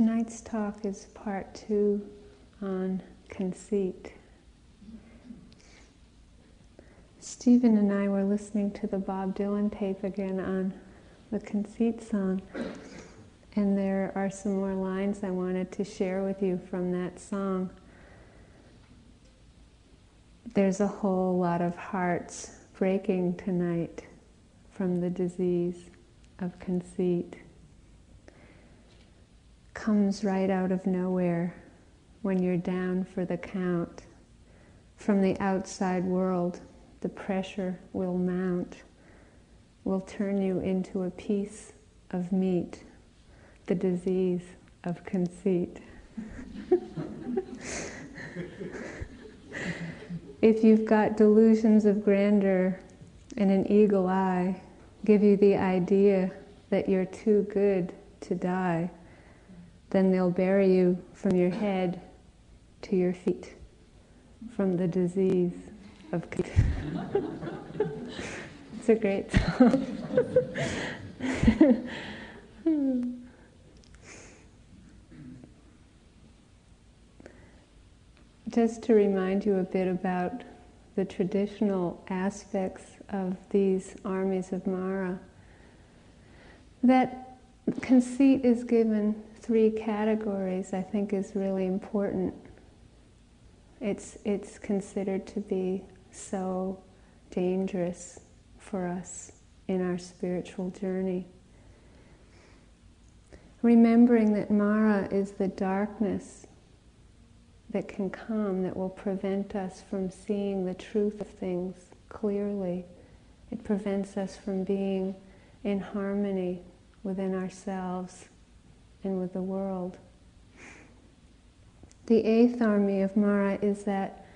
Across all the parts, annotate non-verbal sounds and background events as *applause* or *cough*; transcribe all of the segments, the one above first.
Tonight's talk is part two on conceit. Stephen and I were listening to the Bob Dylan tape again on the conceit song, and there are some more lines I wanted to share with you from that song. There's a whole lot of hearts breaking tonight from the disease of conceit. Comes right out of nowhere when you're down for the count. From the outside world, the pressure will mount, will turn you into a piece of meat, the disease of conceit. *laughs* if you've got delusions of grandeur and an eagle eye, give you the idea that you're too good to die, then they'll bury you from your head to your feet from the disease of *laughs* it's a great song. *laughs* Just to remind you a bit about the traditional aspects of these armies of Mara, that conceit is given three categories, I think is really important. It's, it's considered to be so dangerous for us in our spiritual journey. Remembering that Mara is the darkness that can come that will prevent us from seeing the truth of things clearly. It prevents us from being in harmony within ourselves and with the world. The eighth army of Mara is that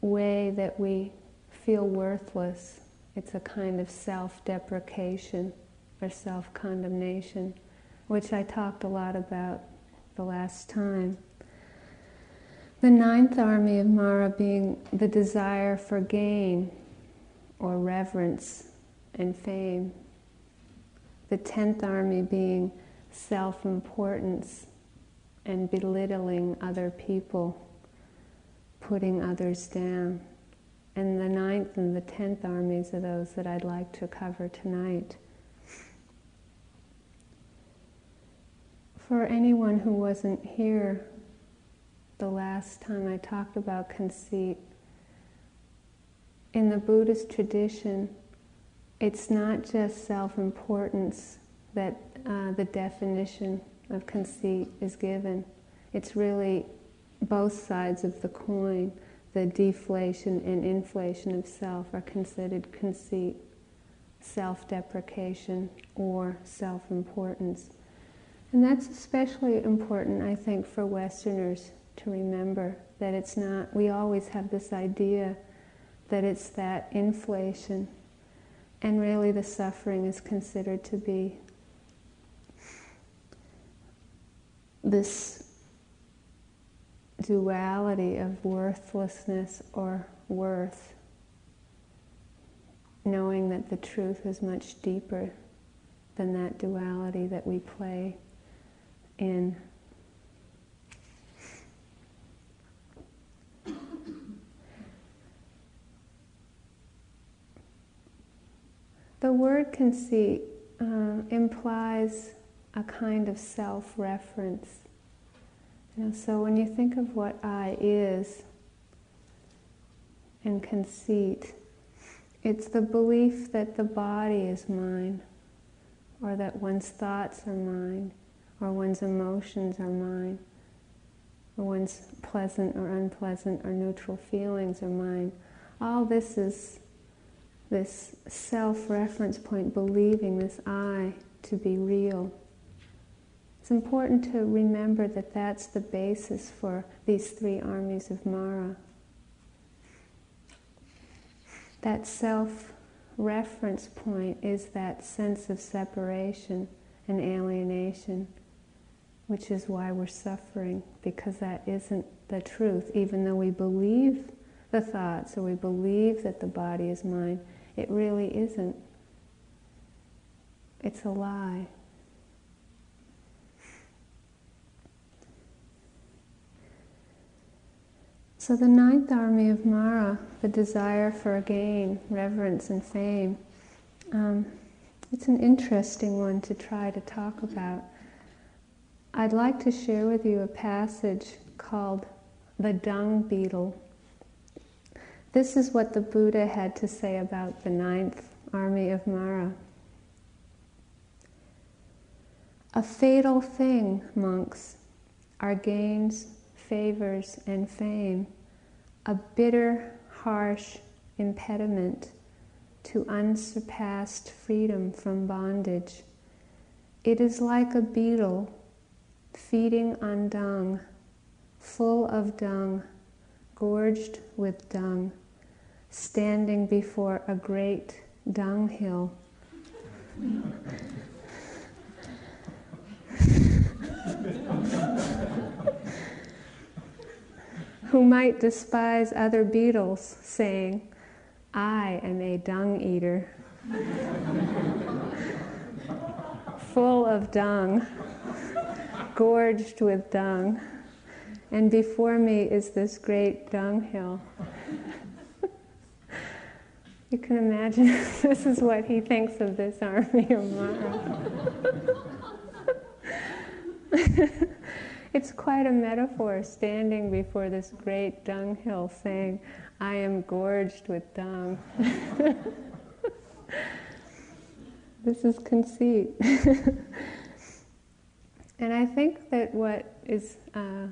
way that we feel worthless. It's a kind of self deprecation or self condemnation, which I talked a lot about the last time. The ninth army of Mara being the desire for gain or reverence and fame. The tenth army being self importance and belittling other people, putting others down. And the ninth and the tenth armies are those that I'd like to cover tonight. For anyone who wasn't here the last time I talked about conceit, in the Buddhist tradition, it's not just self importance that uh, the definition of conceit is given. It's really both sides of the coin. The deflation and inflation of self are considered conceit, self deprecation, or self importance. And that's especially important, I think, for Westerners to remember that it's not, we always have this idea that it's that inflation, and really the suffering is considered to be this duality of worthlessness or worth, knowing that the truth is much deeper than that duality that we play in. The word conceit uh, implies a kind of self reference. You know, so when you think of what I is and conceit, it's the belief that the body is mine, or that one's thoughts are mine, or one's emotions are mine, or one's pleasant or unpleasant or neutral feelings are mine. All this is this self reference point, believing this I to be real. It's important to remember that that's the basis for these three armies of Mara. That self reference point is that sense of separation and alienation, which is why we're suffering, because that isn't the truth. Even though we believe the thoughts or we believe that the body is mine, it really isn't. It's a lie. So, the ninth army of Mara, the desire for gain, reverence, and fame, um, it's an interesting one to try to talk about. I'd like to share with you a passage called The Dung Beetle. This is what the Buddha had to say about the ninth army of Mara. A fatal thing, monks, are gains, favors, and fame, a bitter, harsh impediment to unsurpassed freedom from bondage. It is like a beetle feeding on dung, full of dung, gorged with dung, standing before a great dunghill. *laughs* Who might despise other beetles, saying, I am a dung eater, *laughs* full of dung, gorged with dung, and before me is this great dunghill. *laughs* you can imagine *laughs* this is what he thinks of this army of Mara. It's quite a metaphor standing before this great dunghill saying, I am gorged with dung. *laughs* this is conceit. *laughs* and I think that what is uh,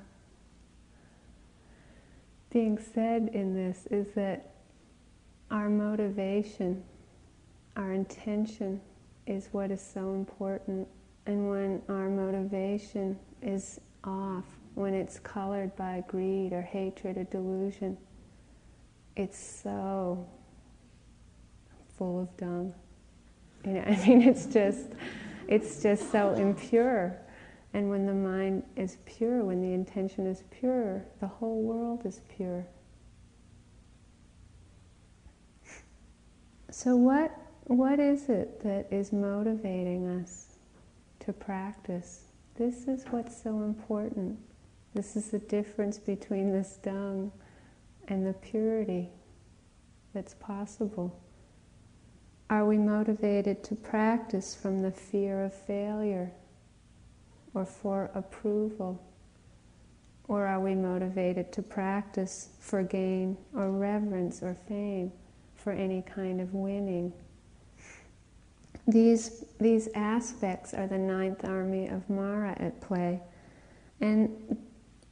being said in this is that our motivation, our intention is what is so important. And when our motivation is off, when it's colored by greed or hatred or delusion, it's so full of dung. You know, *laughs* I mean, it's just, it's just so impure. And when the mind is pure, when the intention is pure, the whole world is pure. So what, what is it that is motivating us to practice? This is what's so important. This is the difference between this dung and the purity that's possible. Are we motivated to practice from the fear of failure or for approval? Or are we motivated to practice for gain or reverence or fame, for any kind of winning? These, these aspects are the ninth army of Mara at play. And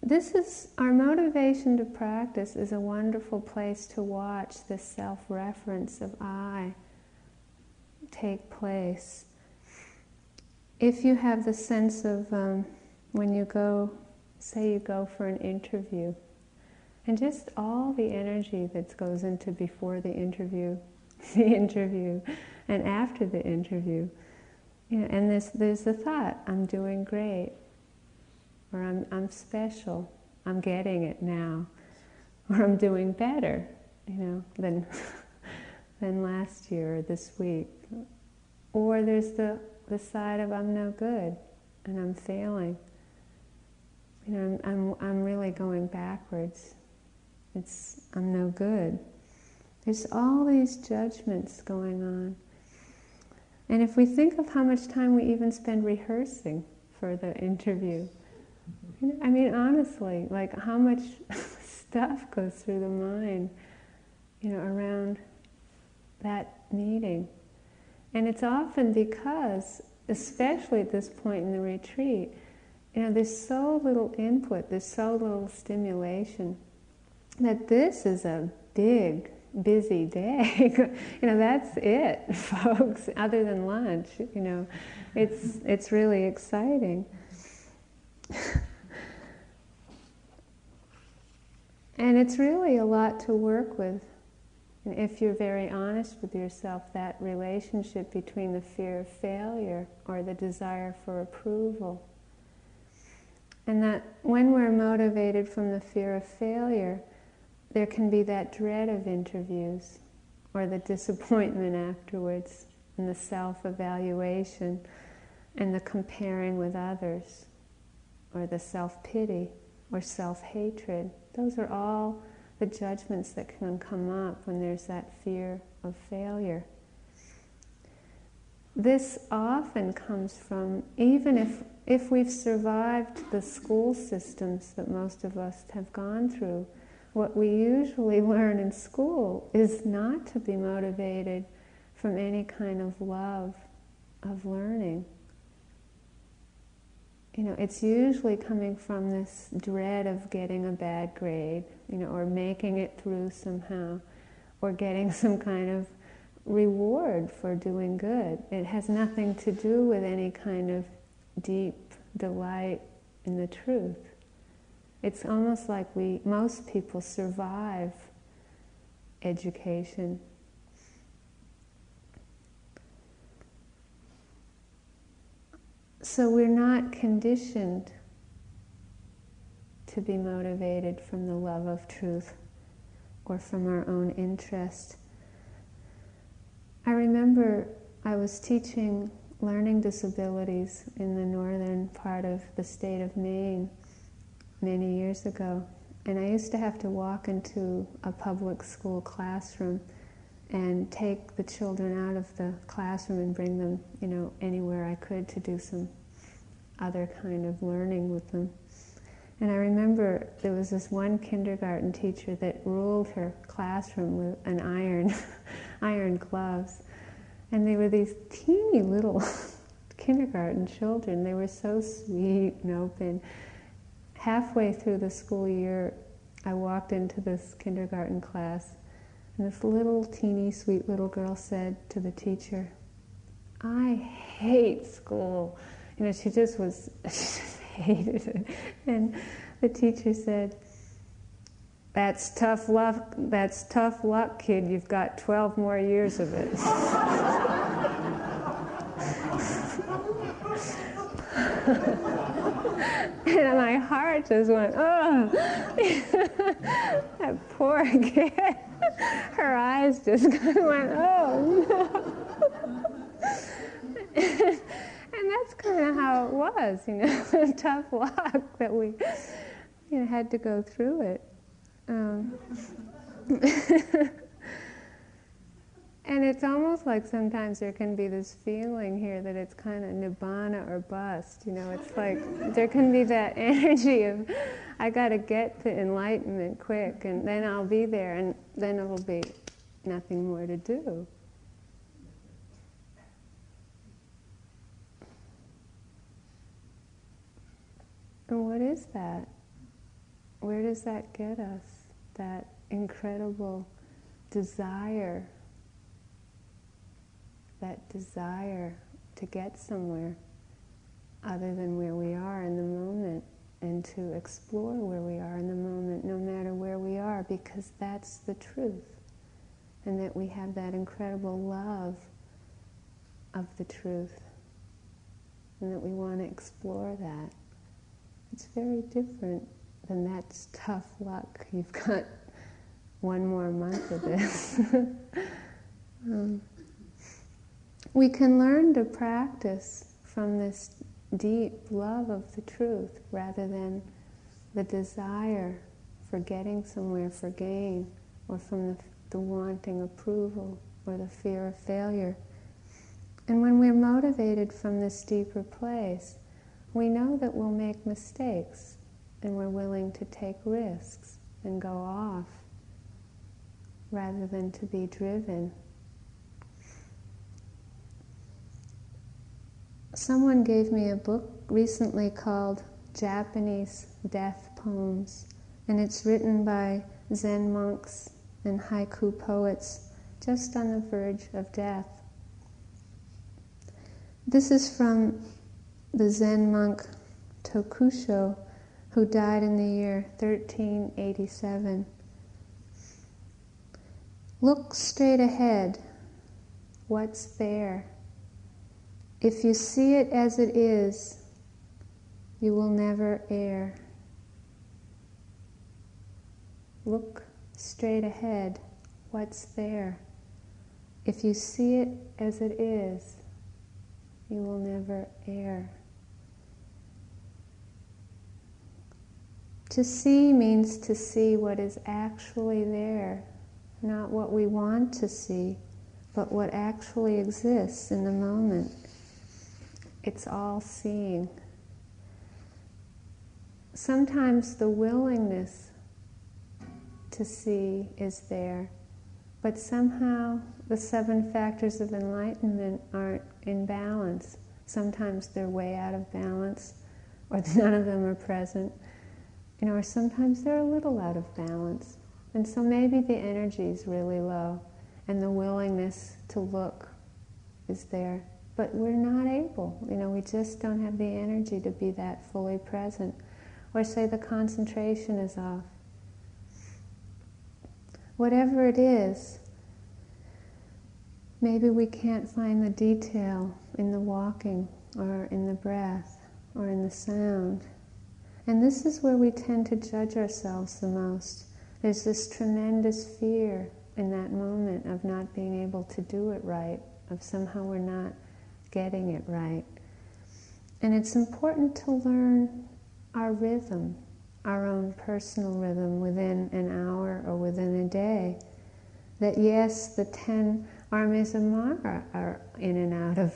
this is our motivation to practice is a wonderful place to watch this self-reference of I take place. If you have the sense of um, when you go, say you go for an interview, and just all the energy that goes into before the interview, *laughs* the interview, and after the interview, you know, and there's there's the thought, I'm doing great or I'm, I'm special, I'm getting it now, *laughs* or I'm doing better, you know, than, *laughs* than last year or this week. Or there's the, the side of I'm no good and I'm failing. You know, I'm, I'm, I'm really going backwards. It's, I'm no good. There's all these judgments going on. And if we think of how much time we even spend rehearsing for the interview, I mean, honestly, like how much *laughs* stuff goes through the mind, you know, around that meeting. And it's often because, especially at this point in the retreat, you know, there's so little input, there's so little stimulation, that this is a big, busy day. *laughs* you know, that's it, *laughs* folks, other than lunch, you know. It's, it's really exciting. And it's really a lot to work with. And if you're very honest with yourself, that relationship between the fear of failure or the desire for approval. And that when we're motivated from the fear of failure, there can be that dread of interviews or the *laughs* disappointment afterwards and the self evaluation and the comparing with others or the self pity or self hatred. Those are all the judgments that can come up when there's that fear of failure. This often comes from, even if, if we've survived the school systems that most of us have gone through, what we usually *laughs* learn in school is not to be motivated from any kind of love of learning. You know, it's usually coming from this dread of getting a bad grade, you know, or making it through somehow, or getting *laughs* some kind of reward for doing good. It has nothing to do with any kind of deep delight in the truth. It's almost like we, most people survive education. So we're not conditioned to be motivated from the love of truth or from our own interest. I remember I was teaching learning disabilities in the northern part of the state of Maine many years ago. And I used to have to walk into a public school classroom and take the children out of the classroom and bring them, you know, anywhere I could to do some other kind of learning with them. And I remember there was this one kindergarten teacher that ruled her classroom with an iron, *laughs* iron gloves. And they were these teeny little *laughs* kindergarten children. They were so sweet and open. Halfway through the school year, I walked into this kindergarten class, and this little teeny sweet little girl said to the teacher, I hate school. You know, she just was, *laughs* she just hated it. And the teacher said, that's tough luck. That's tough luck, kid. You've got 12 more years of it. *laughs* and my heart just went, oh, *laughs* that poor kid. Her eyes just *laughs* kind of went, oh, no. *laughs* and that's kind of how it was, you know, a tough luck that we you know, had to go through it. Um, and it's almost like sometimes there can be this feeling here that it's kind of nibbana or bust. You know, it's like there can be that *laughs* energy of, I got to get to enlightenment quick, and then I'll be there, and then it'll be nothing more to do. And what is that? Where does that get us? That incredible desire that desire to get somewhere other than where we are in the moment and to explore where we are in the moment, no matter where we are, because that's the truth. And that we have that incredible love of the truth, and that we want to explore that. It's very different than that's tough luck. You've got *laughs* one more month of this. *laughs* um, we can learn to practice from this deep love of the truth rather than the desire for getting somewhere for gain or from the, the wanting approval or the fear of failure. And when we're motivated from this deeper place, we know that we'll make mistakes and we're willing to take risks and go off rather than to be driven Someone gave me a book recently called Japanese Death Poems, and it's written by Zen monks and haiku poets just on the verge of death. This is from the Zen monk Tokusho, who died in the year 1387. Look straight ahead. What's there? If you see it as it is, you will never err. Look straight ahead. What's there? If you see it as it is, you will never err. To see means to see what is actually there, not what we want to see, but what actually exists in the moment. It's all seeing. Sometimes the willingness to see is there, but somehow the seven factors of enlightenment aren't in balance. Sometimes they're way out of balance, or *laughs* none of them are present you know, or sometimes they're a little out of balance. And so maybe the energy is really low and the willingness to look is there. But we're not able, you know, we just don't have the energy to be that fully present. Or say the concentration is off. Whatever it is, maybe we can't find the detail in the walking or in the breath or in the sound. And this is where we tend to judge ourselves the most. There's this tremendous fear in that moment of not being able to do it right, of somehow we're not getting it right. And it's important to learn our rhythm, our own personal rhythm within an hour or within a day. That yes, the ten armies of Mara are in and out of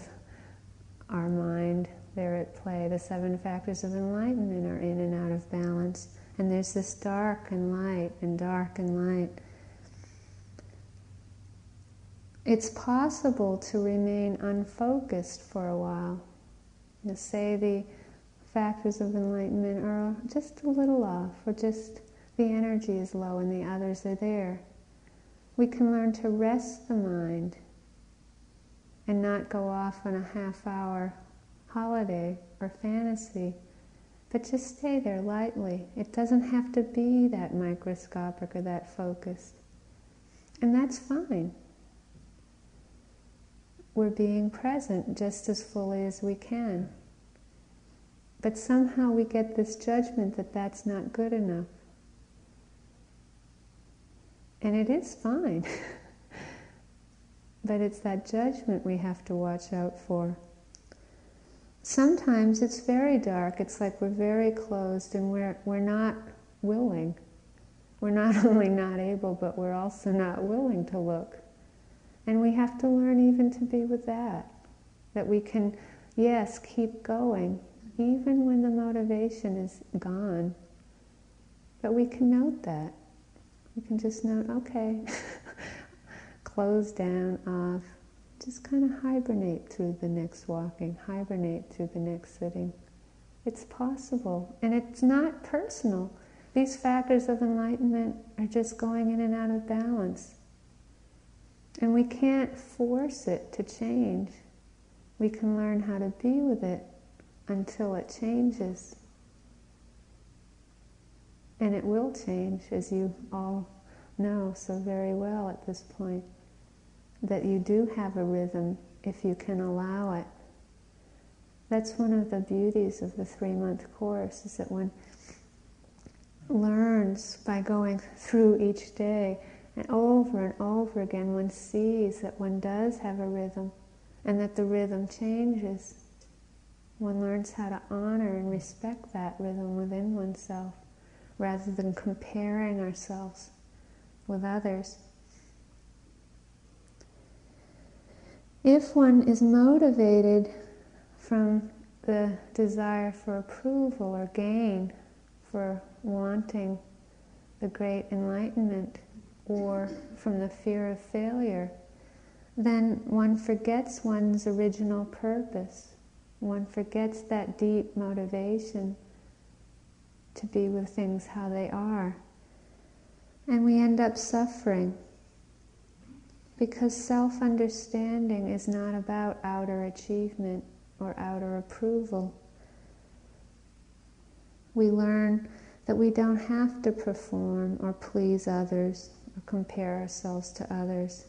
our mind, they're at play. The seven factors of enlightenment are in and out of balance. And there's this dark and light and dark and light. It's possible to remain unfocused for a while. You know, say the factors of enlightenment are just a little off, or just the energy is low and the others are there. We can learn to rest the mind and not go off on a half hour holiday or fantasy, but just stay there lightly. It doesn't have to be that microscopic or that focused. And that's fine. We're being present just as fully as we can. But somehow we get this judgment that that's not good enough. And it is fine. *laughs* but it's that judgment we have to watch out for sometimes it's very dark. It's like we're very closed and we're, we're not willing. We're not *laughs* only not able, but we're also not willing to look. And we have to learn even to be with that. That we can, yes, keep going, even when the motivation is gone. But we can note that. We can just note, okay, *laughs* close down, off, just kind of hibernate through the next walking, hibernate through the next sitting. It's possible, and it's not personal. These factors of enlightenment are just going in and out of balance. And we can't force it to change. We can learn how to be with it until it changes. And it will change, as you all know so very well at this point that you do have a rhythm if you can allow it. That's one of the beauties of the three month course is that one learns by going *laughs* through each day and over and over again one sees that one does have a rhythm and that the rhythm changes. One learns how to honor and respect that rhythm within oneself rather than comparing ourselves with others. If one is motivated from the desire for approval or gain, for wanting the great enlightenment, or from the fear of failure, then one forgets one's original purpose. One forgets that deep motivation to be with things how they are. And we end up suffering because self understanding is not about outer achievement or outer approval. We learn that we don't have to perform or please others or compare ourselves to others.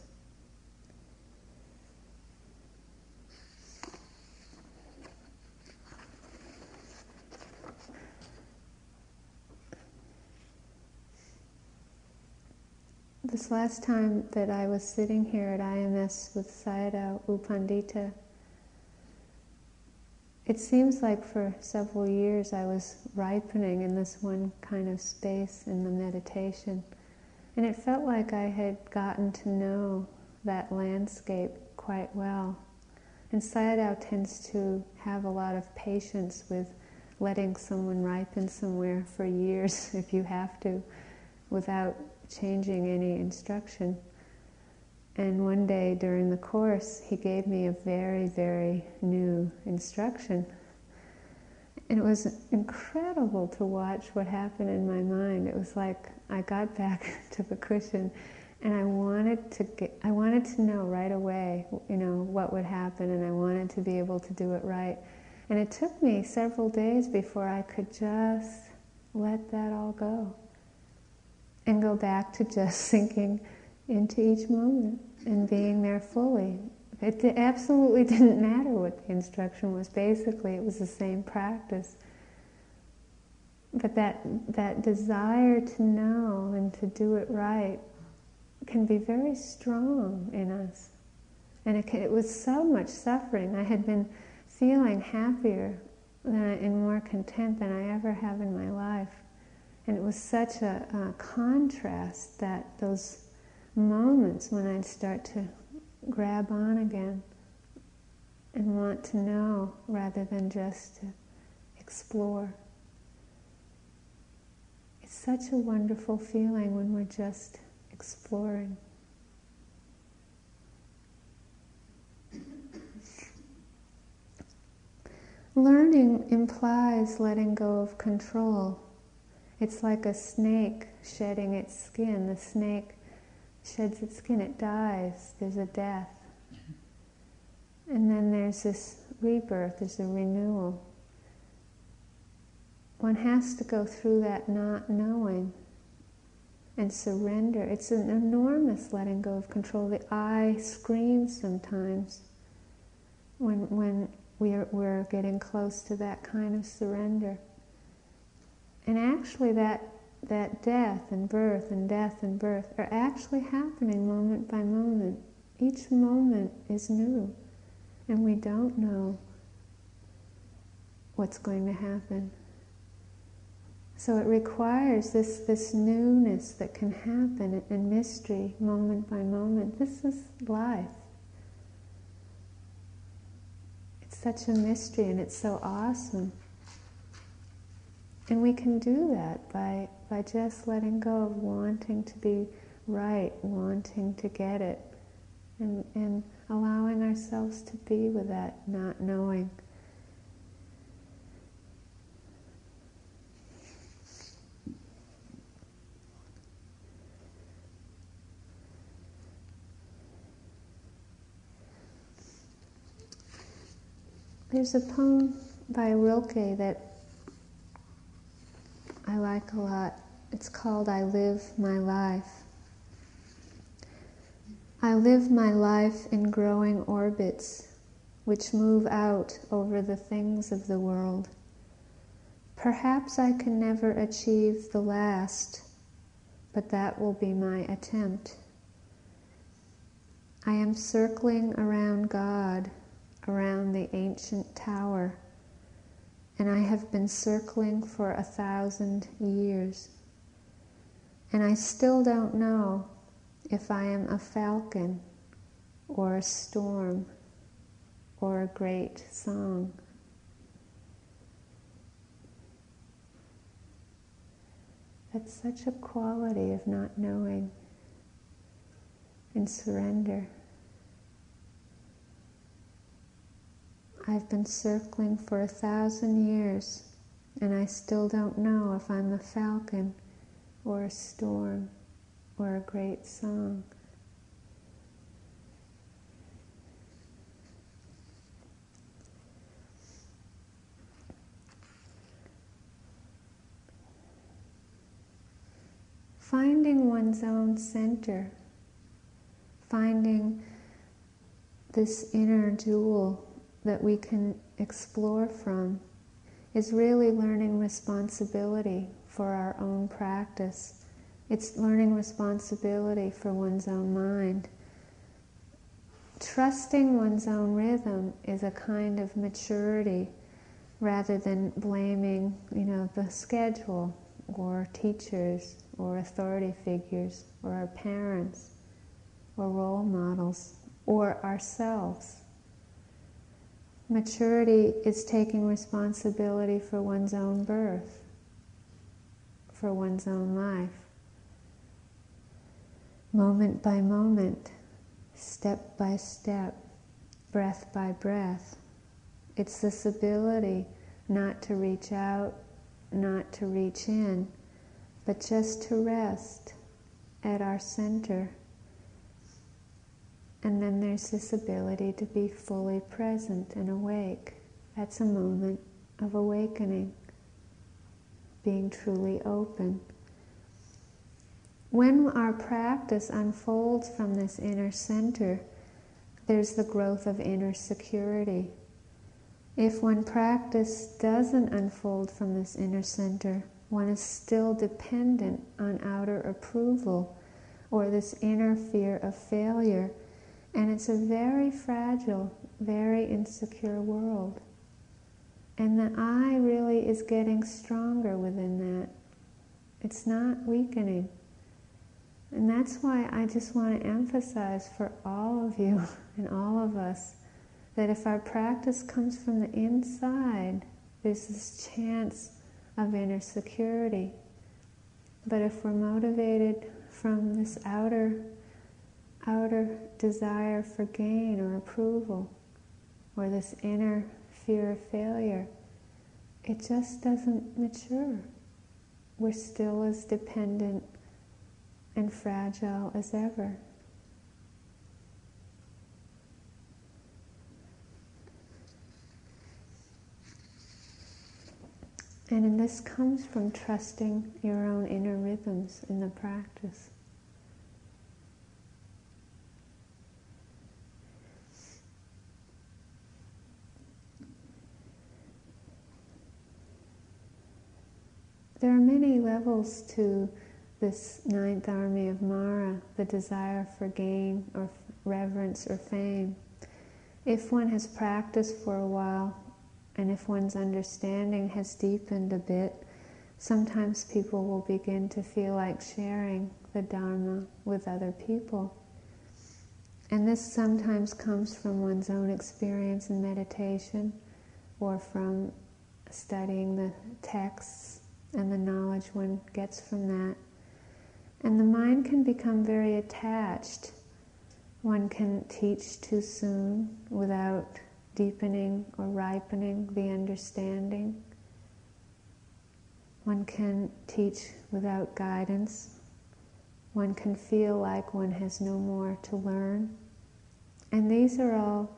This last time that I was sitting here at IMS with Sayadaw U Pandita, it seems like for several years I was ripening in this one kind of space in the meditation. And it felt like I had gotten to know that landscape quite well. And Sayadaw tends to have a lot of patience with letting someone ripen somewhere for years *laughs* if you have to, without changing any instruction. And one day during the course, he gave me a very, very new instruction. And it was incredible to watch what happened in my mind. It was like I got *laughs* back to the cushion and I wanted to get, I wanted to know right away, you know, what would happen and I wanted to be able to do it right. And it took me several days before I could just let that all go and go back to just *laughs* sinking into each moment and being there fully. It absolutely *laughs* didn't matter what the instruction was. Basically, it was the same practice. But that, that desire to know and to do it right can be very strong in us. And it, can, it was so much suffering. I had been feeling happier I, and more content than I ever have in my life. And it was such a, a contrast that those moments when I'd start to grab on again and want to know rather than just to explore. It's such a wonderful feeling when we're just exploring. Learning implies letting go of control. It's like a snake shedding its skin. The snake sheds its skin, it dies, there's a death. And then there's this rebirth, there's a renewal. One has to go through that not knowing and surrender. It's an enormous letting go of control. The I screams sometimes when, when we're, we're getting close to that kind of surrender. And actually, that that death and birth and death and birth are actually happening moment by moment. Each moment is new, and we don't know what's going to happen. So it requires this, this newness that can happen in mystery moment by moment. This is life. It's such a mystery and it's so awesome. And we can do that by, by just letting go of wanting to be right, wanting to get it, and, and allowing ourselves to be with that not knowing. There's a poem by Rilke that I like a lot. It's called I Live My Life. I live my life in growing orbits which move out over the things of the world. Perhaps I can never achieve the last, but that will be my attempt. I am circling around God, around the ancient tower and I have been circling for a thousand years. And I still don't know if I am a falcon or a storm or a great song. That's such a quality of not knowing and surrender. I've been circling for a thousand years, and I still don't know if I'm a falcon or a storm or a great song. Finding one's own center, finding this inner jewel that we can explore from is really learning responsibility for our own practice. It's learning responsibility for one's own mind. Trusting one's own rhythm is a kind of maturity rather than blaming, you know, the schedule or teachers or authority figures or our parents or role models or ourselves. Maturity is taking responsibility for one's own birth, for one's own life. Moment by moment, step by step, breath by breath. It's this ability not to reach out, not to reach in, but just to rest at our center. And then there's this ability to be fully present and awake. That's a moment of awakening, being truly open. When our practice unfolds from this inner center, there's the growth of inner security. If one practice doesn't unfold from this inner center, one is still dependent on outer approval or this inner fear of failure. And it's a very fragile, very insecure world. And the I really is getting stronger within that. It's not weakening. And that's why I just want to emphasize for all of you *laughs* and all of us that if our practice comes from the inside, there's this chance of inner security. But if we're motivated from this outer, outer desire for gain or approval, or this inner fear of failure, it just doesn't mature. We're still as dependent and fragile as ever. And this comes from trusting your own inner rhythms in the practice. There are many levels to this ninth army of Mara, the desire for gain or reverence or fame. If one has practiced for a while, and if one's understanding has deepened a bit, sometimes people will begin to feel like sharing the Dharma with other people. And this sometimes comes from one's own experience in meditation or from studying the texts and the knowledge one gets from that. And the mind can become very attached. One can teach too soon without deepening or ripening the understanding. One can teach without guidance. One can feel like one has no more to learn. And these are all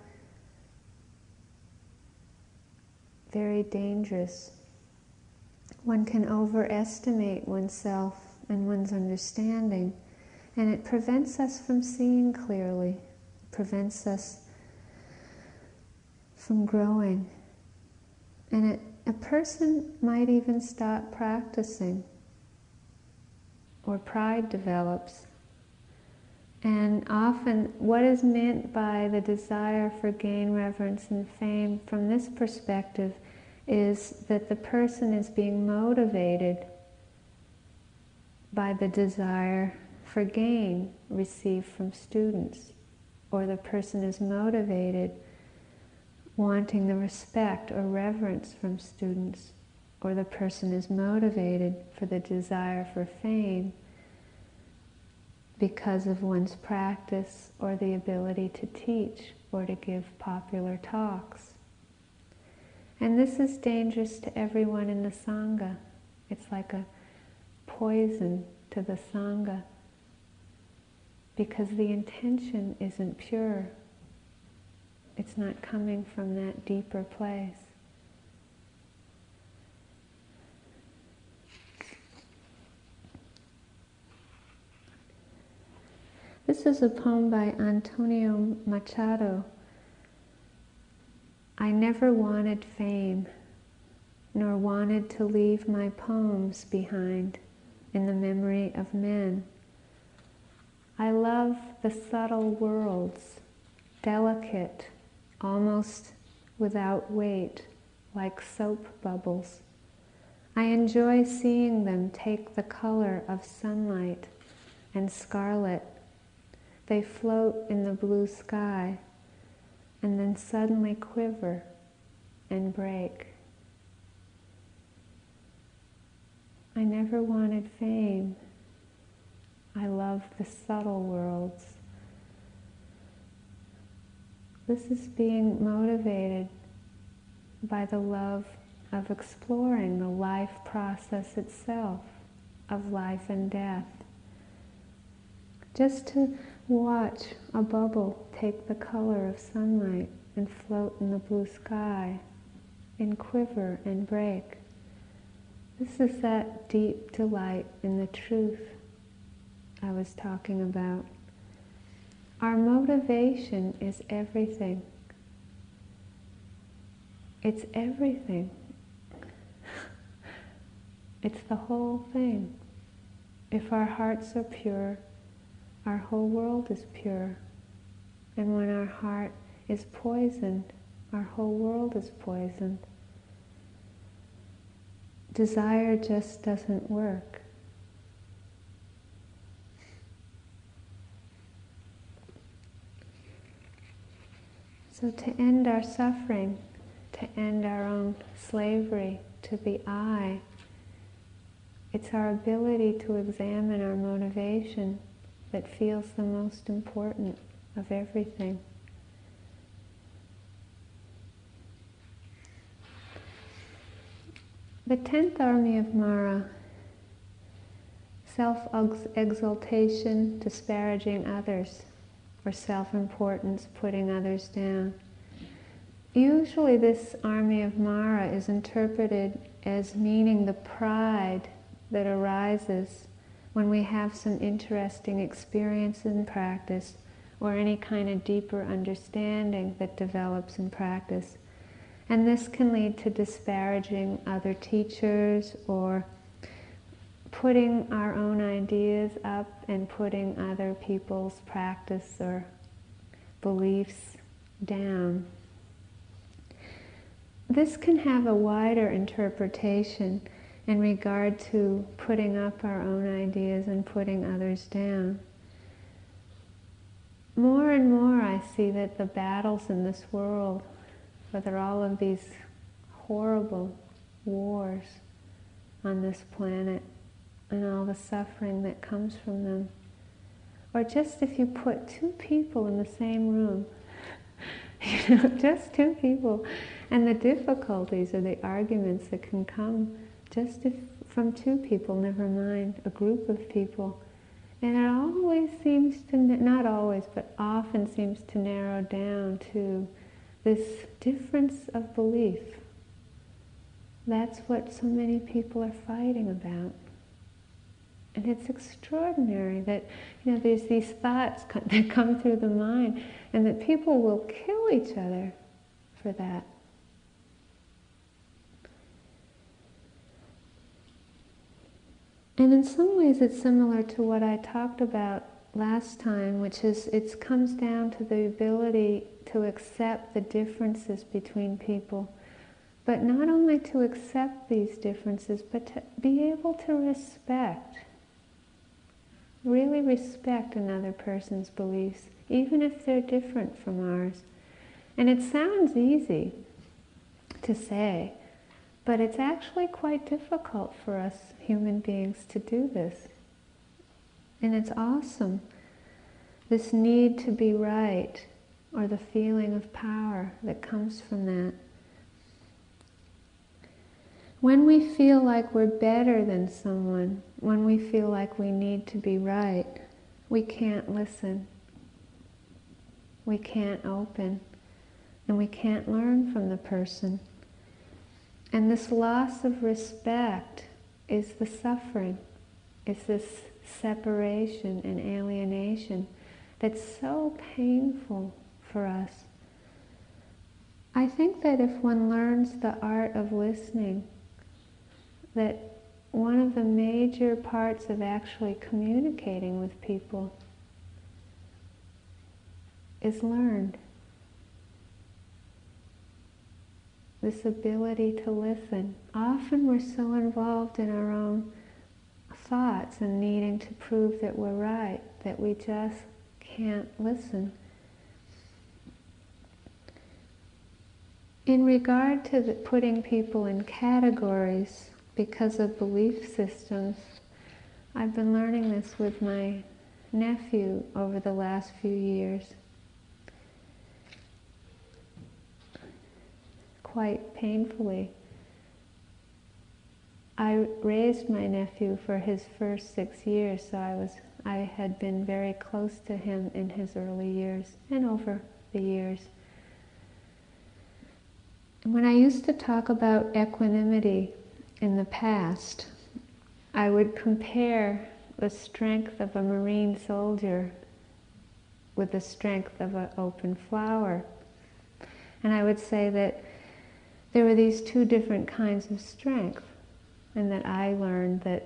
very dangerous. One can overestimate oneself and one's understanding, and it prevents us from seeing clearly, it prevents us from growing. And it, a person might even stop practicing, or pride develops. And often, what is meant by the desire for gain, reverence, and fame from this perspective is that the person is being motivated by the desire for gain received from students, or the person is motivated wanting the respect or reverence from students, or the person is motivated for the desire for fame because of one's practice or the ability to teach or to give popular talks. And this is dangerous to everyone in the Sangha. It's like a poison to the Sangha because the intention isn't pure it's not coming from that deeper place. This is a poem by Antonio Machado. I never wanted fame, nor wanted to leave my poems behind in the memory of men. I love the subtle worlds, delicate almost without weight like soap bubbles. I enjoy seeing them take the color of sunlight and scarlet. They float in the blue sky and then suddenly quiver and break. I never wanted fame. I love the subtle worlds. This is being motivated by the love of exploring the life process itself, of life and death. Just to watch a bubble take the color of sunlight and float in the blue sky, and quiver and break. This is that deep delight in the truth I was talking about. Our motivation is everything. It's everything. *laughs* It's the whole thing. If our hearts are pure, our whole world is pure. And when our heart is poisoned, our whole world is poisoned. Desire just doesn't work. So, to end our suffering, to end our own slavery to the I, it's our ability to examine our motivation that feels the most important of everything. The tenth army of Mara self exaltation, disparaging others, or self importance, putting others down. Usually, this army of Mara is interpreted as meaning the pride that arises when we have some interesting experience in practice or any kind of deeper understanding that develops in practice. And this can lead to disparaging other teachers or putting our own ideas up and putting other people's practice or beliefs down. This can have a wider interpretation in regard to putting up our own ideas and putting others down. More and more I see that the battles in this world, whether all of these horrible wars on this planet and all the suffering that comes from them, or just if you put two people in the same room, *laughs* you know, just two people, and the difficulties or the arguments that can come just if from two people, never mind a group of people. And it always seems to, not always, but often seems to narrow down to this difference of belief. That's what so many people are fighting about. And it's extraordinary that, you know, there's these thoughts *laughs* that come through the mind and that people will kill each other for that. And in some ways, it's similar to what I talked about last time, which is it comes down to the ability to accept the differences between people. But not only to accept these differences, but to be able to respect, really respect another person's beliefs, even if they're different from ours. And it sounds easy to say, but it's actually quite difficult for us human beings to do this. And it's awesome. This need to be right, or the feeling of power that comes from that. When we feel like we're better than someone, when we feel like we need to be right, we can't listen. We can't open. And we can't learn from the person. And this loss of respect is the suffering, is this separation and alienation that's so painful for us. I think that if one learns the art of listening, that one of the major parts of actually communicating with people is learned. This ability to listen. Often we're so involved in our own thoughts and needing to prove that we're right that we just can't listen. In regard to putting people in categories because of belief systems, I've been learning this with my nephew over the last few years. Quite painfully. I raised my nephew for his first six years, so I was I had been very close to him in his early years and over the years. When I used to talk about equanimity in the past, I would compare the strength of a Marine soldier with the strength of an open flower. And I would say that there were these two different kinds of strength, and that I learned that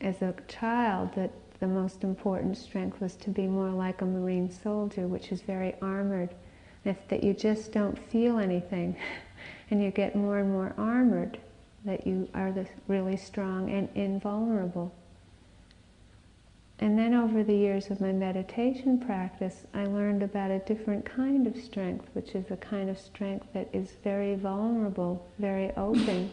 as a child that the most important strength was to be more like a Marine soldier, which is very armored. If that you just don't feel anything. *laughs* and you get more and more armored that you are really strong and invulnerable. And then over the years of my meditation practice, I learned about a different kind of strength, which is a kind of strength that is very vulnerable, very open,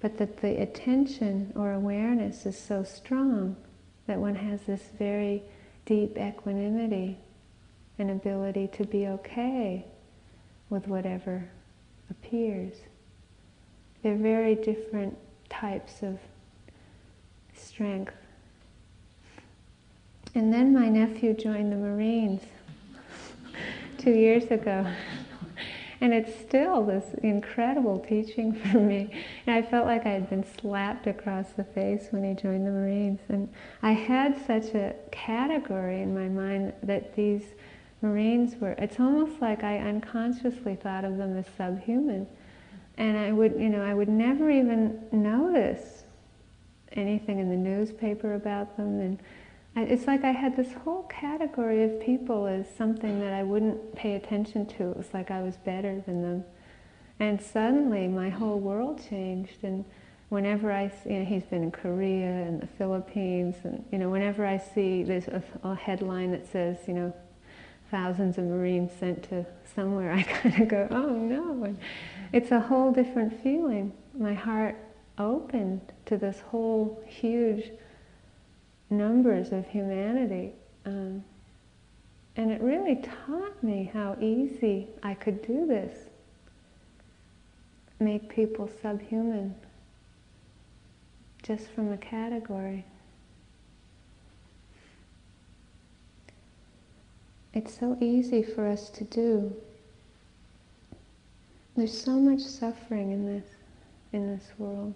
but that the attention or awareness is so strong that one has this very deep equanimity and ability to be okay with whatever appears. They're very different types of strength. And then my nephew joined the Marines two years ago. And it's still this incredible teaching for me. And I felt like I had been slapped across the face when he joined the Marines. And I had such a category in my mind that these Marines were, it's almost like I unconsciously thought of them as subhuman. And I would, you know, I would never even notice anything in the newspaper about them. And it's like I had this whole category of people as something that I wouldn't pay attention to. It was like I was better than them. And suddenly my whole world changed. And whenever I see, you know, he's been in Korea and the Philippines, and, you know, whenever I see, there's a, a headline that says, you know, thousands of Marines sent to somewhere, *laughs* I kind of go, oh no. And it's a whole different feeling. My heart opened to this whole huge numbers of humanity. Um, and it really taught me how easy I could do this. Make people subhuman just from a category. It's so easy for us to do. There's so much suffering in this, in this world.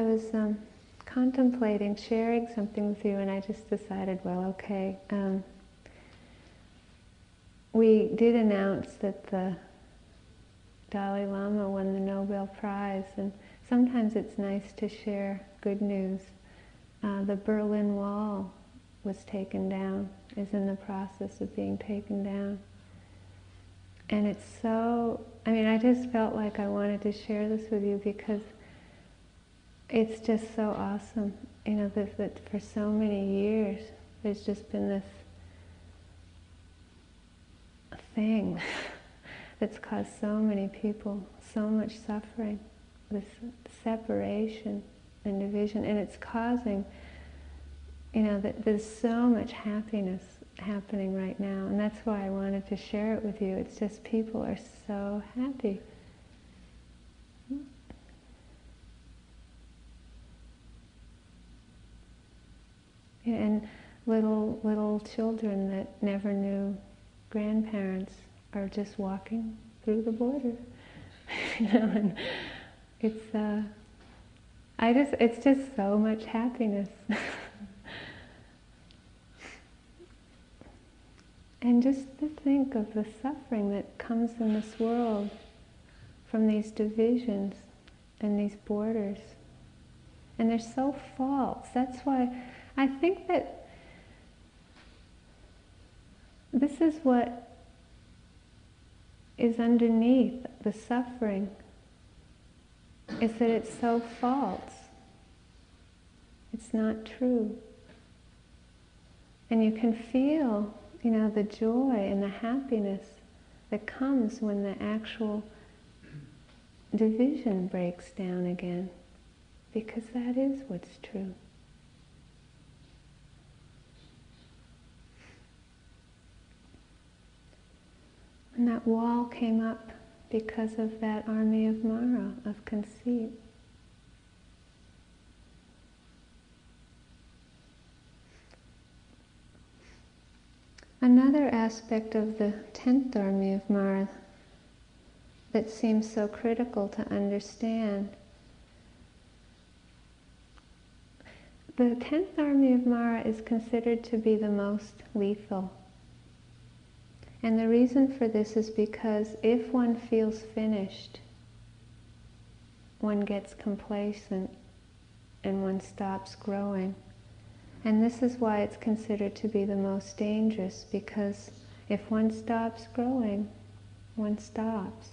I was um, contemplating sharing something with you, and I just decided, well, okay. Um, we did announce that the Dalai Lama won the Nobel Prize, and sometimes it's nice to share good news. Uh, the Berlin Wall was taken down, is in the process of being taken down. And it's so, I mean, I just felt like I wanted to share this with you because it's just so awesome, you know, that, that for so many years there's just been this thing *laughs* that's caused so many people so much suffering, this separation and division, and it's causing, you know, that there's so much happiness happening right now, and that's why I wanted to share it with you. It's just people are so happy. And little little children that never knew grandparents are just walking through the border. *laughs* you know, and it's uh, I just it's just so much happiness. *laughs* and just to think of the suffering that comes in this world from these divisions and these borders. And they're so false. That's why I think that this is what is underneath the suffering, is that it's so false. It's not true. And you can feel, you know, the joy and the happiness that comes when the actual division breaks down again, because that is what's true. And that wall came up because of that army of Mara, of conceit. Another aspect of the tenth army of Mara that seems so critical to understand. The tenth army of Mara is considered to be the most lethal. And the reason for this is because if one feels finished, one gets complacent and one stops growing. And this is why it's considered to be the most dangerous, because if one stops growing, one stops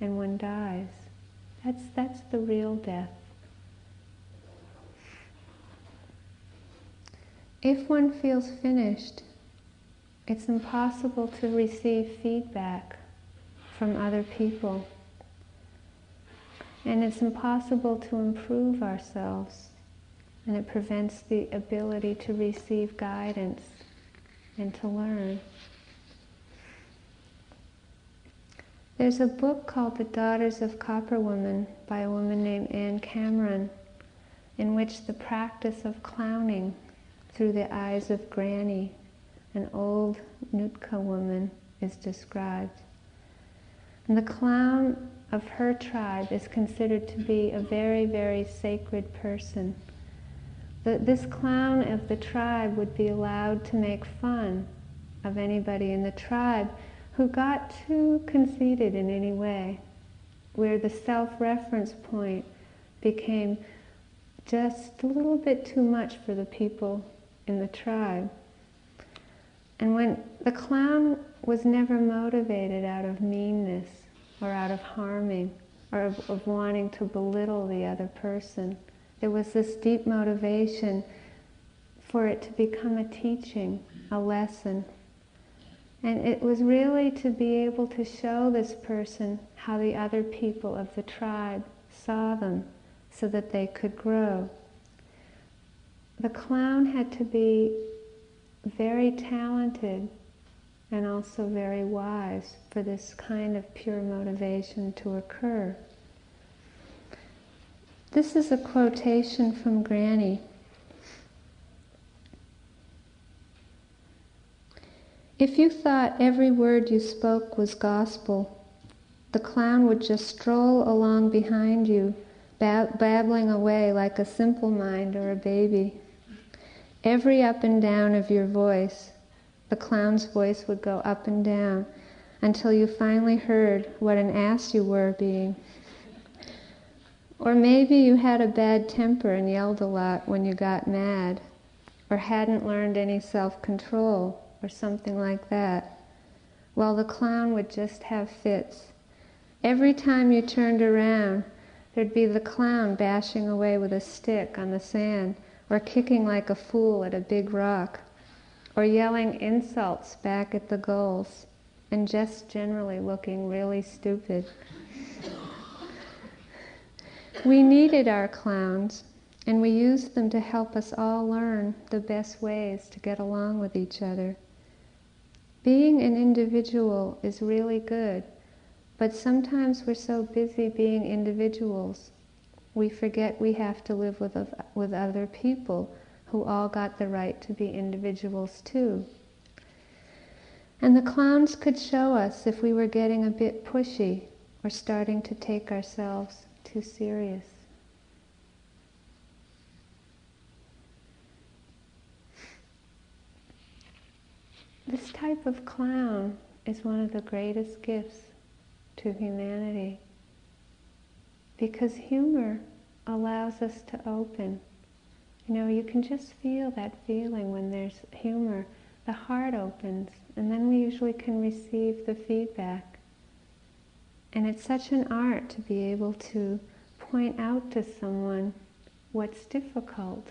and one dies. That's, that's the real death. If one feels finished, it's impossible to receive feedback from other people. And it's impossible to improve ourselves and it prevents the ability to receive guidance and to learn. There's a book called The Daughters of Copper Woman by a woman named Anne Cameron, in which the practice of clowning through the eyes of Granny, an old Nootka woman, is described. And the clown of her tribe is considered to be a very, very sacred person that this clown of the tribe would be allowed to make fun of anybody in the tribe who got too conceited in any way, where the self-reference point became just a little bit too much for the people in the tribe. And when the clown was never motivated out of meanness or out of harming or of, of wanting to belittle the other person, there was this deep motivation for it to become a teaching, a lesson. And it was really to be able to show this person how the other people of the tribe saw them so that they could grow. The clown had to be very talented and also very wise for this kind of pure motivation to occur. This is a quotation from Granny. If you thought every word you spoke was gospel, the clown would just stroll along behind you, bab- babbling away like a simple mind or a baby. Every up and down of your voice, the clown's voice would go up and down until you finally heard what an ass you were being. Or maybe you had a bad temper and yelled a lot when you got mad, or hadn't learned any self control, or something like that. Well, the clown would just have fits. Every time you turned around, there'd be the clown bashing away with a stick on the sand, or kicking like a fool at a big rock, or yelling insults back at the gulls, and just generally looking really stupid. We needed our clowns, and we used them to help us all learn the best ways to get along with each other. Being an individual is really good, but sometimes we're so busy being individuals, we forget we have to live with, with other people who all got the right to be individuals too. And the clowns could show us if we were getting a bit pushy or starting to take ourselves too serious. This type of clown is one of the greatest gifts to humanity because humor allows us to open. You know, you can just feel that feeling when there's humor. The heart opens, and then we usually can receive the feedback. And it's such an art to be able to point out to someone what's difficult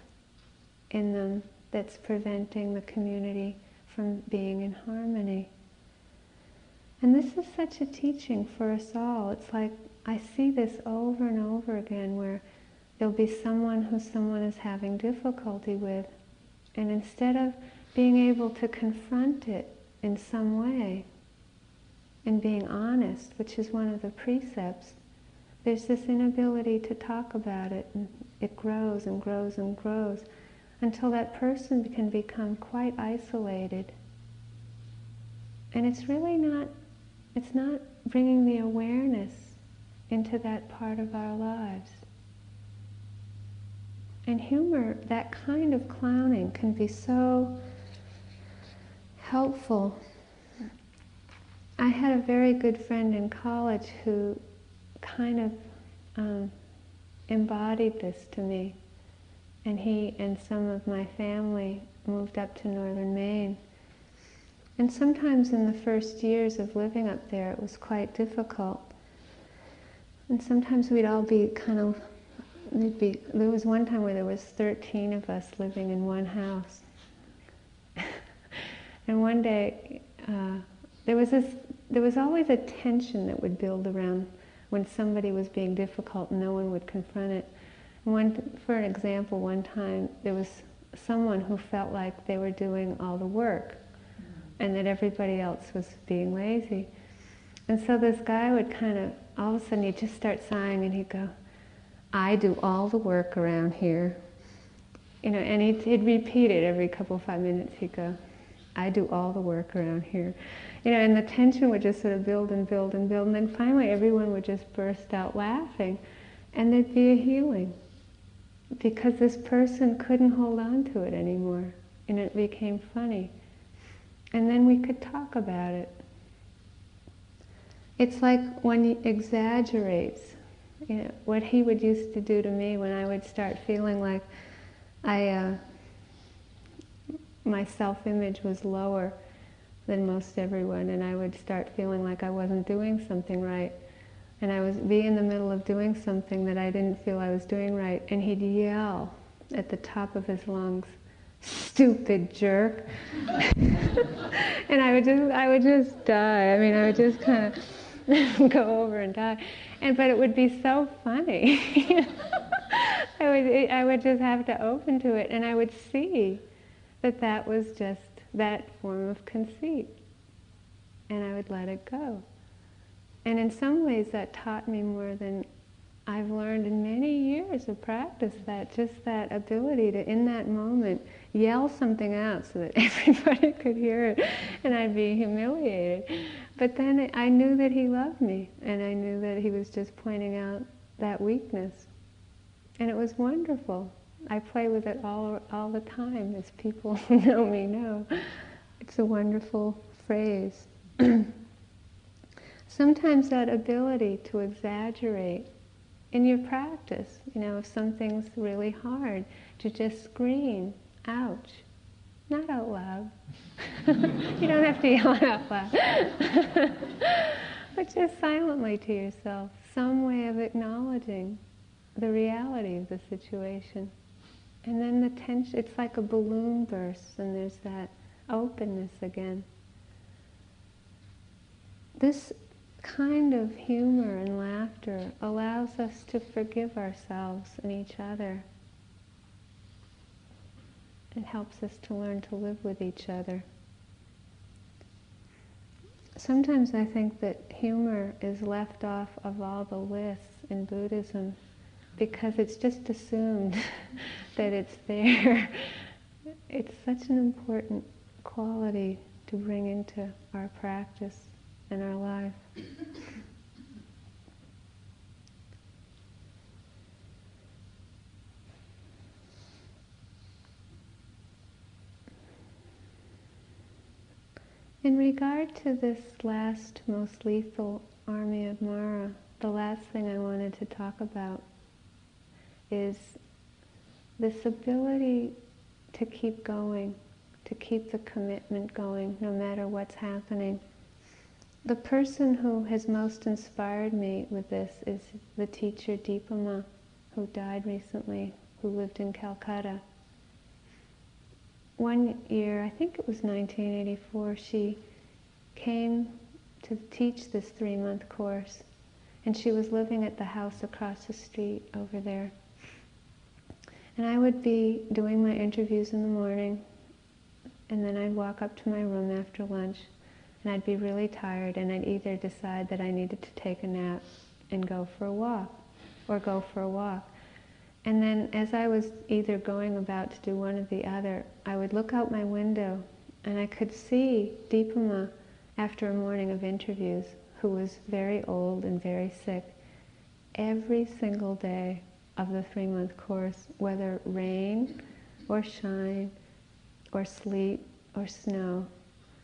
in them that's preventing the community from being in harmony. And this is such a teaching for us all. It's like I see this over and over again where there'll be someone who someone is having difficulty with, and instead of being able to confront it in some way and being honest, which is one of the precepts, there's this inability to talk about it, and it grows and grows and grows until that person can become quite isolated. And it's really not, it's not bringing the awareness into that part of our lives. And humor, that kind of clowning, can be so helpful. I had a very good friend in college who kind of um, embodied this to me. And he and some of my family moved up to northern Maine. And sometimes in the first years of living up there, it was quite difficult. And sometimes we'd all be kind of, be, there was one time where there was 13 of us living in one house. *laughs* and one day, uh, there was this, there was always a tension that would build around when somebody was being difficult and no one would confront it. One, for an example, one time there was someone who felt like they were doing all the work and that everybody else was being lazy. And so this guy would kind of, all of a sudden he'd just start sighing and he'd go, I do all the work around here. You know, and he'd, he'd repeat it every couple of five minutes. He'd go, I do all the work around here. You know, and the tension would just sort of build and build and build, and then finally everyone would just burst out laughing, and there'd be a healing. Because this person couldn't hold on to it anymore, and it became funny. And then we could talk about it. It's like when he exaggerates, you know, what he would used to do to me when I would start feeling like I, uh, my self-image was lower than most everyone, and I would start feeling like I wasn't doing something right. And I was be in the middle of doing something that I didn't feel I was doing right, and he'd yell at the top of his lungs, "Stupid jerk!" *laughs* and I would just, I would just die. I mean, I would just kind of *laughs* go over and die. And but it would be so funny. *laughs* I would, I would just have to open to it, and I would see that that was just that form of conceit. And I would let it go. And in some ways, that taught me more than I've learned in many years of practice that just that ability to, in that moment, yell something out so that *laughs* everybody could hear it and I'd be humiliated. But then I knew that he loved me and I knew that he was just pointing out that weakness. And it was wonderful. I play with it all, all the time, as people *laughs* know me know. It's a wonderful phrase. *clears throat* Sometimes that ability to exaggerate in your practice, you know, if something's really hard, to just scream, ouch, not out loud. *laughs* you don't have to yell out loud. *laughs* but just silently to yourself, some way of acknowledging the reality of the situation. And then the tension, it's like a balloon bursts and there's that openness again. This kind of humor and laughter allows us to forgive ourselves and each other. It helps us to learn to live with each other. Sometimes I think that humor is left off of all the lists in Buddhism because it's just assumed *laughs* that it's there. *laughs* It's such an important quality to bring into our practice and our life. In regard to this last, most lethal army of Mara, the last thing I wanted to talk about is this ability to keep going, to keep the commitment going no matter what's happening. The person who has most inspired me with this is the teacher Dipa Ma, who died recently, who lived in Calcutta. One year, I think it was 1984, she came to teach this three month course, and she was living at the house across the street over there. And I would be doing my interviews in the morning, and then I'd walk up to my room after lunch, and I'd be really tired, and I'd either decide that I needed to take a nap and go for a walk, or go for a walk. And then as I was either going about to do one or the other, I would look out my window, and I could see Dipa Ma after a morning of interviews, who was very old and very sick, every single day of the three month course, whether rain or shine or sleet or snow.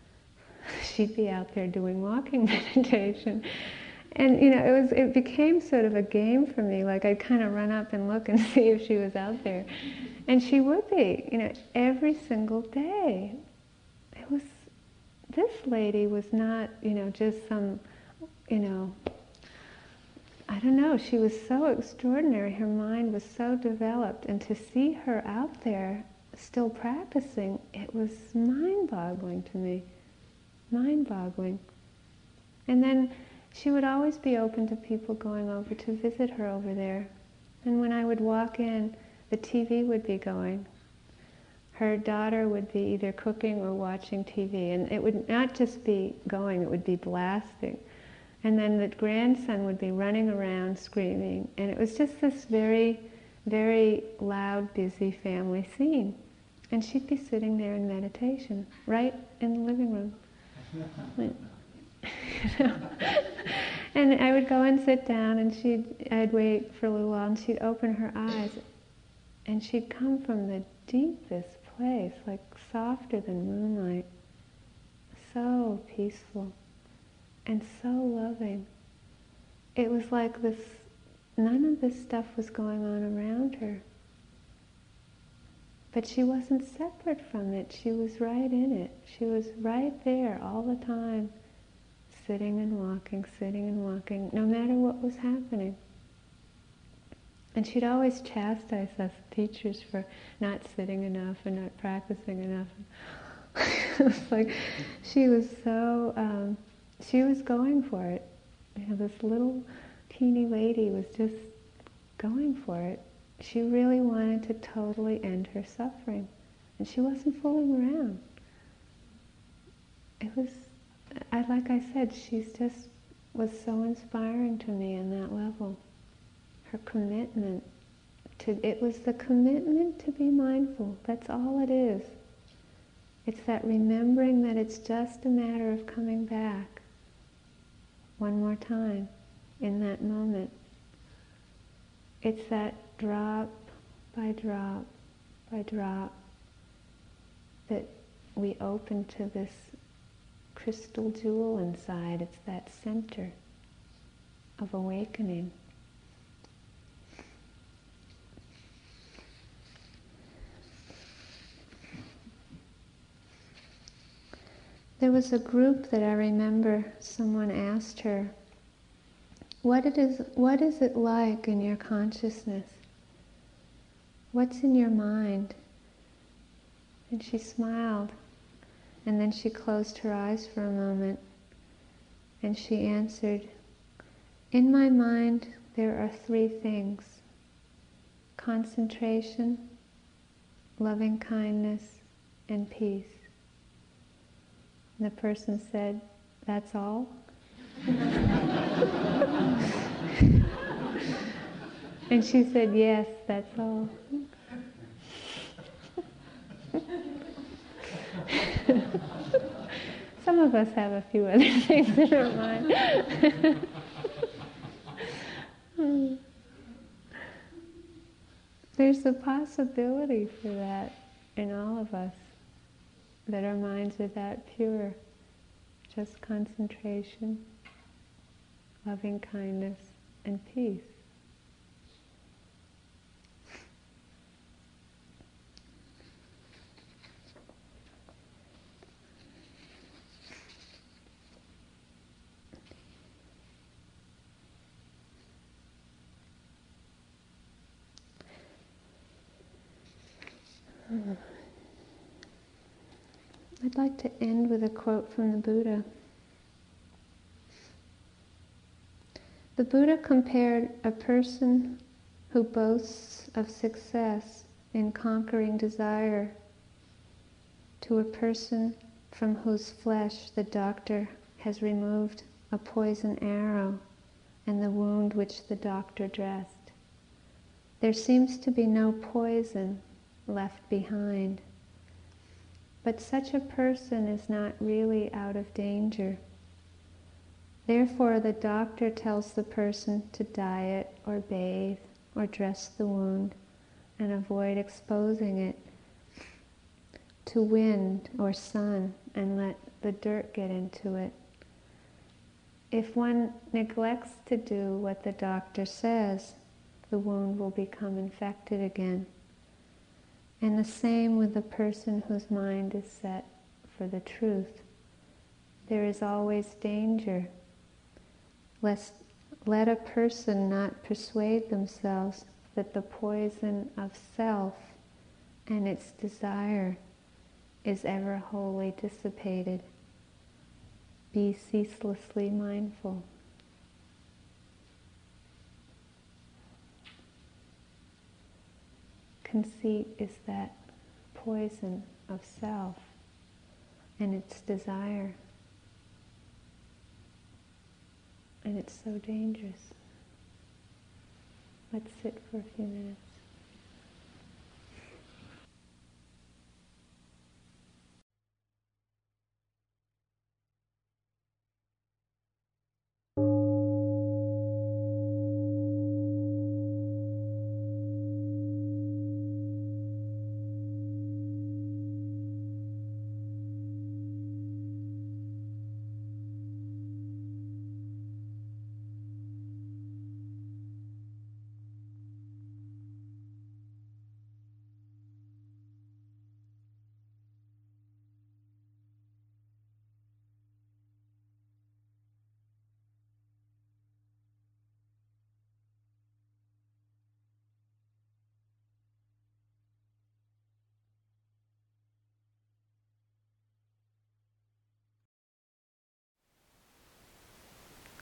*laughs* She'd be out there doing walking *laughs* meditation. And you know, it was it became sort of a game for me. Like I'd kind of run up and look and *laughs* see if she was out there. And she would be, you know, every single day. It was this lady was not, you know, just some, you know, I don't know, she was so extraordinary. Her mind was so developed. And to see her out there still practicing, it was mind boggling to me. Mind boggling. And then she would always be open to people going over to visit her over there. And when I would walk in, the TV would be going. Her daughter would be either cooking or watching TV. And it would not just be going, it would be blasting. And then the grandson would be running around screaming. And it was just this very, very loud, busy family scene. And she'd be sitting there in meditation, right in the living room. *laughs* *laughs* and I would go and sit down, and she'd, I'd wait for a little while, and she'd open her eyes, and she'd come from the deepest place, like softer than moonlight, so peaceful and so loving. It was like this, none of this stuff was going on around her. But she wasn't separate from it. She was right in it. She was right there all the time, sitting and walking, sitting and walking, no matter what was happening. And she'd always chastise us teachers for not sitting enough and not practicing enough. *laughs* it like she was so um, she was going for it. You know, this little teeny lady was just going for it. She really wanted to totally end her suffering. And she wasn't fooling around. It was, I, like I said, she's just was so inspiring to me on that level. Her commitment to, it was the commitment to be mindful. That's all it is. It's that remembering that it's just a matter of coming back one more time in that moment. It's that drop by drop by drop that we open to this crystal jewel inside. It's that center of awakening. There was a group that I remember someone asked her, what, it is, what is it like in your consciousness? What's in your mind? And she smiled, and then she closed her eyes for a moment, and she answered, In my mind, there are three things concentration, loving kindness, and peace. And the person said, That's all? *laughs* and she said, Yes, that's all. *laughs* Some of us have a few other *laughs* things in our mind. *laughs* There's a possibility for that in all of us that our minds are that pure. Just concentration, loving kindness, and peace. I'd like to end with a quote from the Buddha. The Buddha compared a person who boasts of success in conquering desire to a person from whose flesh the doctor has removed a poison arrow and the wound which the doctor dressed. There seems to be no poison left behind. But such a person is not really out of danger. Therefore, the doctor tells the person to diet or bathe or dress the wound and avoid exposing it to wind or sun and let the dirt get into it. If one neglects to do what the doctor says, the wound will become infected again. And the same with the person whose mind is set for the truth. There is always danger. Lest, let a person not persuade themselves that the poison of self and its desire is ever wholly dissipated. Be ceaselessly mindful. Conceit is that poison of self and its desire. And it's so dangerous. Let's sit for a few minutes.